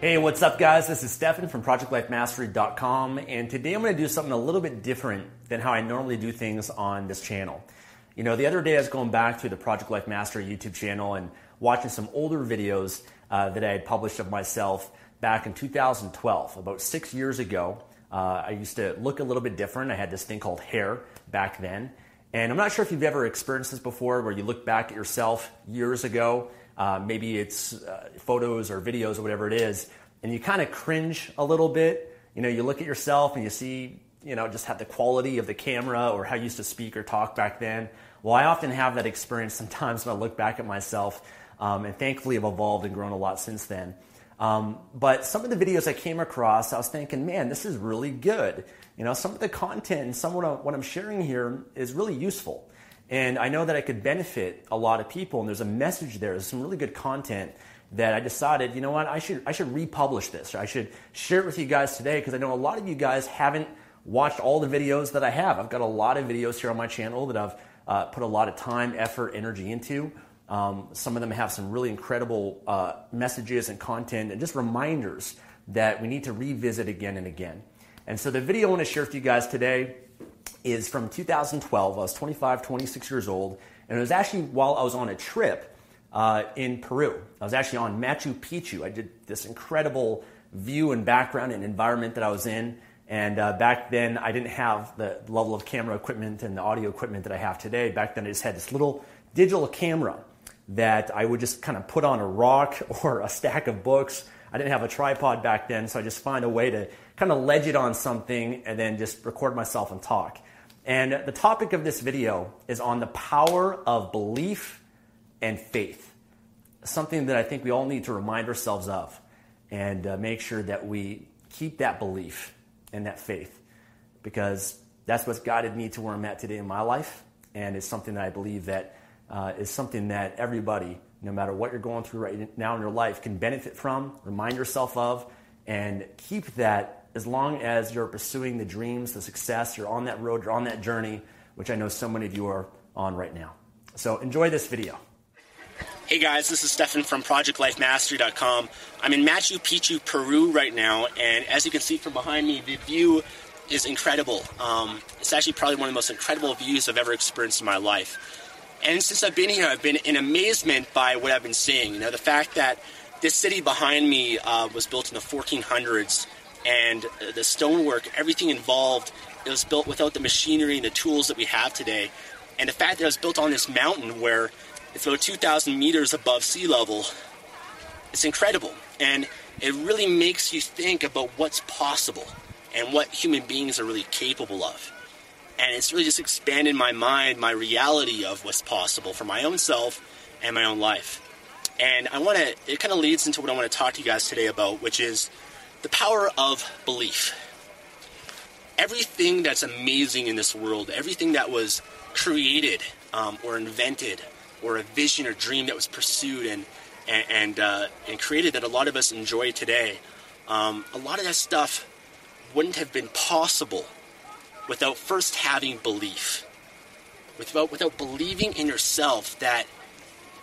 Hey, what's up, guys? This is Stefan from ProjectLifeMastery.com, and today I'm going to do something a little bit different than how I normally do things on this channel. You know, the other day I was going back to the Project Life Mastery YouTube channel and watching some older videos uh, that I had published of myself back in 2012, about six years ago. Uh, I used to look a little bit different. I had this thing called hair back then. And I'm not sure if you've ever experienced this before where you look back at yourself years ago uh, maybe it's uh, photos or videos or whatever it is, and you kind of cringe a little bit. You know, you look at yourself and you see, you know, just have the quality of the camera or how you used to speak or talk back then. Well, I often have that experience sometimes when I look back at myself, um, and thankfully I've evolved and grown a lot since then. Um, but some of the videos I came across, I was thinking, man, this is really good. You know, some of the content and some of what I'm sharing here is really useful. And I know that I could benefit a lot of people, and there's a message there. There's some really good content that I decided, you know what, I should, I should republish this. I should share it with you guys today because I know a lot of you guys haven't watched all the videos that I have. I've got a lot of videos here on my channel that I've uh, put a lot of time, effort, energy into. Um, some of them have some really incredible uh, messages and content and just reminders that we need to revisit again and again. And so the video I want to share with you guys today is from 2012. I was 25, 26 years old, and it was actually while I was on a trip uh, in Peru. I was actually on Machu Picchu. I did this incredible view and background and environment that I was in. And uh, back then, I didn't have the level of camera equipment and the audio equipment that I have today. Back then, I just had this little digital camera that I would just kind of put on a rock or a stack of books. I didn't have a tripod back then, so I just find a way to kind of ledge it on something and then just record myself and talk. And the topic of this video is on the power of belief and faith. Something that I think we all need to remind ourselves of and uh, make sure that we keep that belief and that faith because that's what's guided me to where I'm at today in my life. And it's something that I believe that uh, is something that everybody, no matter what you're going through right now in your life, can benefit from, remind yourself of, and keep that as long as you're pursuing the dreams, the success, you're on that road, you're on that journey, which I know so many of you are on right now. So enjoy this video. Hey guys, this is Stefan from ProjectLifeMastery.com. I'm in Machu Picchu, Peru right now, and as you can see from behind me, the view is incredible. Um, it's actually probably one of the most incredible views I've ever experienced in my life. And since I've been here, I've been in amazement by what I've been seeing. You know, the fact that this city behind me uh, was built in the 1400s and the stonework, everything involved, it was built without the machinery and the tools that we have today. And the fact that it was built on this mountain where it's about 2,000 meters above sea level, it's incredible. And it really makes you think about what's possible and what human beings are really capable of. And it's really just expanded my mind, my reality of what's possible for my own self and my own life. And I want to, it kind of leads into what I want to talk to you guys today about, which is the power of belief. Everything that's amazing in this world, everything that was created um, or invented, or a vision or dream that was pursued and and and, uh, and created that a lot of us enjoy today, um, a lot of that stuff wouldn't have been possible without first having belief, without without believing in yourself that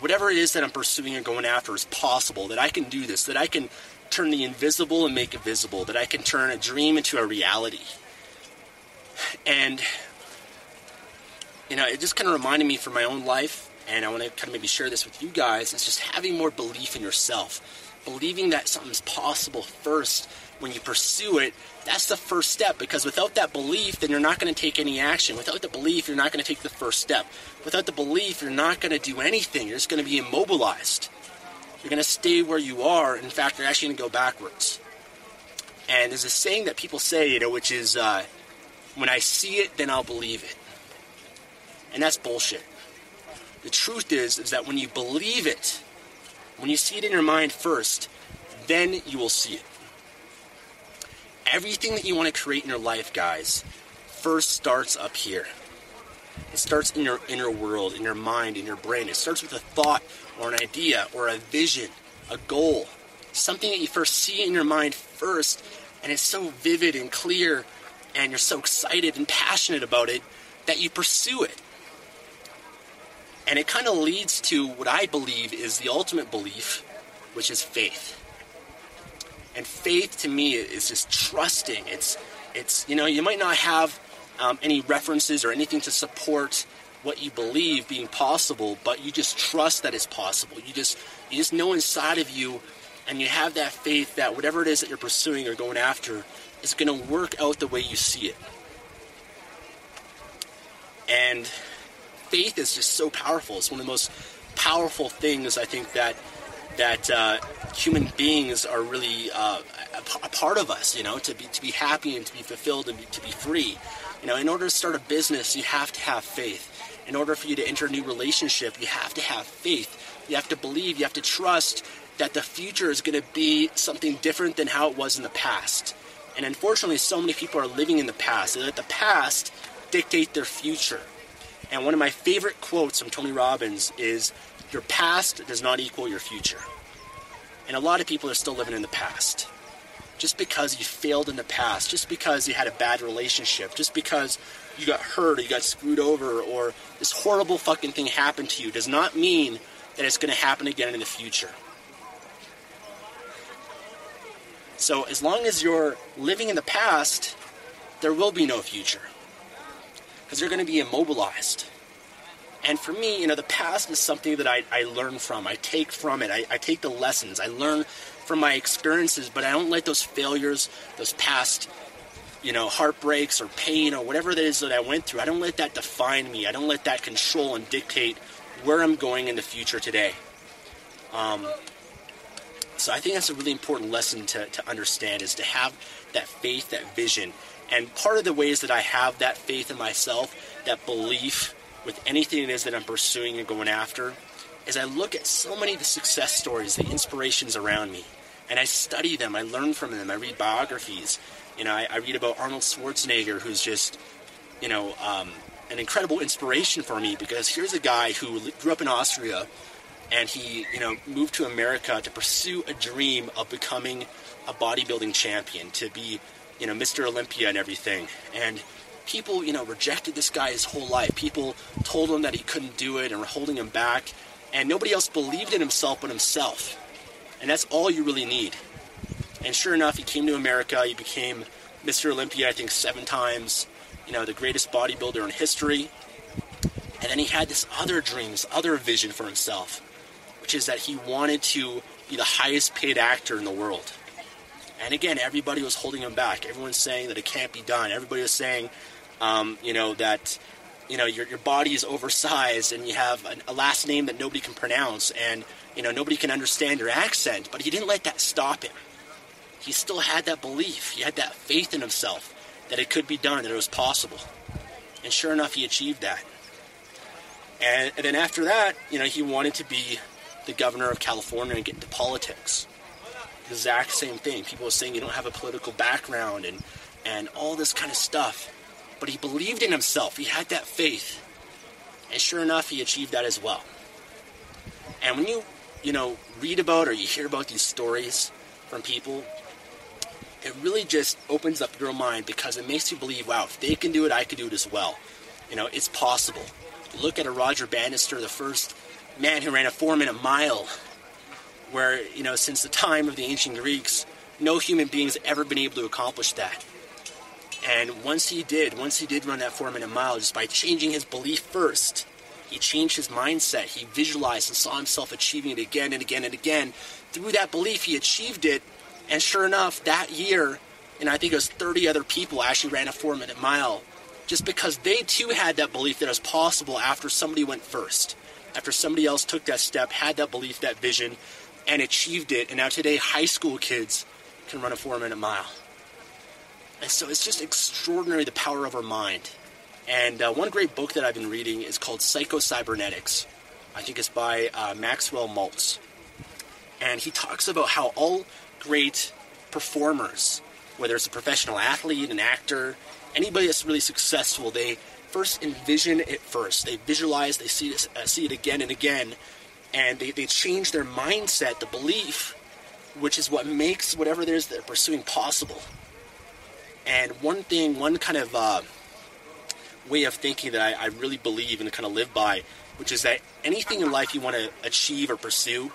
whatever it is that I'm pursuing and going after is possible, that I can do this, that I can turn the invisible and make it visible, that I can turn a dream into a reality. And, you know, it just kind of reminded me from my own life, and I want to kind of maybe share this with you guys, is just having more belief in yourself. Believing that something's possible first when you pursue it, that's the first step because without that belief, then you're not going to take any action. Without the belief, you're not going to take the first step. Without the belief, you're not going to do anything. You're just going to be immobilized. You're going to stay where you are. In fact, you're actually going to go backwards. And there's a saying that people say, you know, which is, uh, when I see it, then I'll believe it. And that's bullshit. The truth is, is that when you believe it, when you see it in your mind first, then you will see it everything that you want to create in your life, guys, first starts up here. It starts in your inner world, in your mind, in your brain. It starts with a thought or an idea or a vision, a goal, something that you first see in your mind first, and it's so vivid and clear, and you're so excited and passionate about it that you pursue it. And it kind of leads to what I believe is the ultimate belief, which is faith. And faith to me is just trusting. It's, it's you know, you might not have um, any references or anything to support what you believe being possible, but you just trust that it's possible. You just, you just know inside of you, and you have that faith that whatever it is that you're pursuing or going after is going to work out the way you see it. And faith is just so powerful. It's one of the most powerful things I think that that uh, human beings are really uh, a, part of us. You know, to be to be happy and to be fulfilled and be, to be free. You know, in order to start a business, you have to have faith. In order for you to enter a new relationship, you have to have faith. You have to believe. You have to trust that the future is going to be something different than how it was in the past. And unfortunately, so many people are living in the past. They let the past dictate their future. And one of my favorite quotes from Tony Robbins is your past does not equal your future. And a lot of people are still living in the past. Just because you failed in the past, just because you had a bad relationship, just because you got hurt or you got screwed over or this horrible fucking thing happened to you does not mean that it's going to happen again in the future. So as long as you're living in the past, there will be no future. Because you're going to be immobilized. And for me, you know, the past is something that I, I learn from. I take from it. I, I take the lessons. I learn from my experiences, but I don't let those failures, those past, you know, heartbreaks or pain or whatever it is that I went through, I don't let that define me. I don't let that control and dictate where I'm going in the future today. Um, so I think that's a really important lesson to, to understand is to have that faith, that vision. And part of the ways that I have that faith in myself, that belief, with anything it is that I'm pursuing and going after is I look at so many of the success stories, the inspirations around me, and I study them. I learn from them. I read biographies. You know, I, I read about Arnold Schwarzenegger, who's just, you know, um, an incredible inspiration for me because here's a guy who grew up in Austria and he, you know, moved to America to pursue a dream of becoming a bodybuilding champion, to be, you know, Mr. Olympia and everything. And people, you know, rejected this guy his whole life. People told him that he couldn't do it and were holding him back. And nobody else believed in himself but himself. And that's all you really need. And sure enough, he came to America. He became Mr. Olympia, I think, seven times. You know, the greatest bodybuilder in history. And then he had this other dream, this other vision for himself, which is that he wanted to be the highest paid actor in the world. And again, everybody was holding him back. Everyone's saying that it can't be done. Everybody was saying, um, you know, that you know your, your body is oversized and you have a, a last name that nobody can pronounce and you know nobody can understand your accent. But he didn't let that stop him. He still had that belief. He had that faith in himself that it could be done, that it was possible. And sure enough, he achieved that. And, and then after that, you know, he wanted to be the governor of California and get into politics. Exact same thing. People were saying you don't have a political background and, and all this kind of stuff. But he believed in himself. He had that faith. And sure enough, he achieved that as well. And when you, you know, read about or you hear about these stories from people, it really just opens up your mind because it makes you believe, wow, if they can do it, I can do it as well. You know, it's possible. Look at a Roger Bannister, the first man who ran a four minute mile, where, you know, since the time of the ancient Greeks, no human being has ever been able to accomplish that. And once he did, once he did run that four minute mile, just by changing his belief first, he changed his mindset. He visualized and saw himself achieving it again and again and again. Through that belief, he achieved it. And sure enough, that year, and I think it was 30 other people actually ran a four minute mile just because they too had that belief that it was possible after somebody went first, after somebody else took that step, had that belief, that vision, and achieved it. And now today, high school kids can run a four minute mile. And so it's just extraordinary the power of our mind. And uh, one great book that I've been reading is called Psycho-Cybernetics. I think it's by uh, Maxwell Maltz. And he talks about how all great performers, whether it's a professional athlete, an actor, anybody that's really successful, they first envision it first. They visualize, they see it, uh, see it again and again, and they, they change their mindset, the belief, which is what makes whatever it is they're pursuing possible. And one thing, one kind of uh, way of thinking that I, I really believe and kind of live by, which is that anything in life you want to achieve or pursue,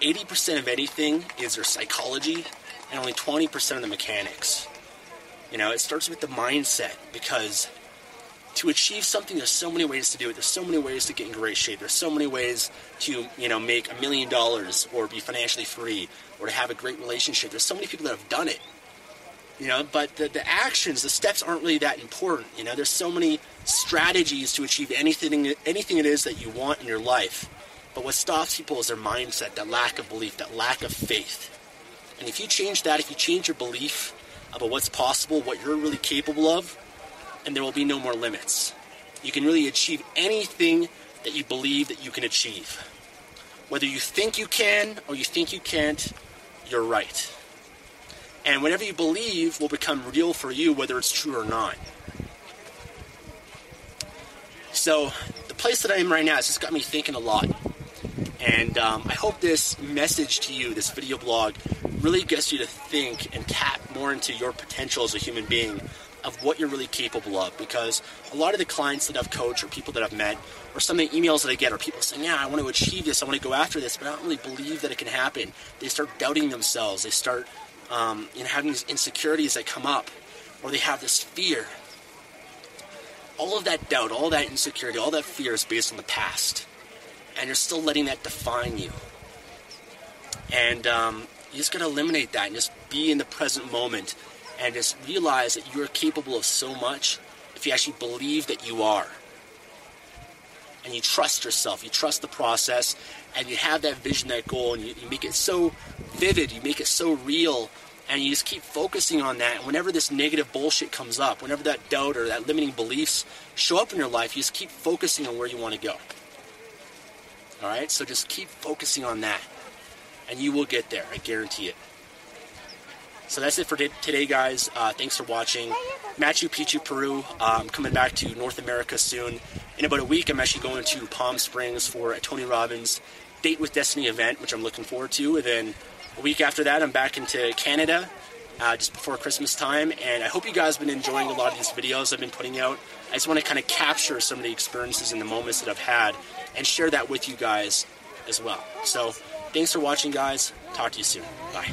80% of anything is your psychology and only 20% of the mechanics. You know, it starts with the mindset because to achieve something, there's so many ways to do it. There's so many ways to get in great shape. There's so many ways to, you know, make a million dollars or be financially free or to have a great relationship. There's so many people that have done it you know but the, the actions the steps aren't really that important you know? There's so many strategies to achieve anything anything it is that you want in your life. But what stops people is their mindset that lack of belief that lack of faith. And if you change that if you change your belief about what's possible what you're really capable of and there will be no more limits. You can really achieve anything that you believe that you can achieve. Whether you think you can or you think you can't you're right and whatever you believe will become real for you, whether it's true or not. So, the place that I am right now has just got me thinking a lot. And um, I hope this message to you, this video blog, really gets you to think and tap more into your potential as a human being of what you're really capable of. Because a lot of the clients that I've coached or people that I've met, or some of the emails that I get, are people saying, Yeah, I want to achieve this, I want to go after this, but I don't really believe that it can happen. They start doubting themselves, they start um, you know, having these insecurities that come up, or they have this fear. All of that doubt, all that insecurity, all that fear is based on the past, and you're still letting that define you. And um, you just gotta eliminate that and just be in the present moment, and just realize that you're capable of so much if you actually believe that you are and you trust yourself, you trust the process, and you have that vision, that goal, and you, you, make it so vivid, you make it so real and you just keep focusing on that. And whenever this negative bullshit comes up, whenever that doubt or that limiting beliefs show up in your life, you just keep focusing on where you want to go. All right? So just keep focusing on that. And you will get there. I guarantee it. So that's it for today, guys. Uh, thanks for watching. Machu Picchu, Peru. Um, coming back to North America soon. In about a week, I'm actually going to Palm Springs for a Tony Robbins Date with Destiny event, which I'm looking forward to. And then a week after that, I'm back into Canada uh, just before Christmas time. And I hope you guys have been enjoying a lot of these videos I've been putting out. I just want to kind of capture some of the experiences and the moments that I've had and share that with you guys as well. So thanks for watching, guys. Talk to you soon. Bye.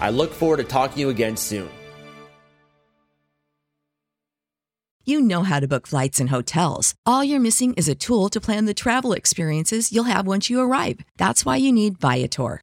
I look forward to talking to you again soon. You know how to book flights and hotels. All you're missing is a tool to plan the travel experiences you'll have once you arrive. That's why you need Viator.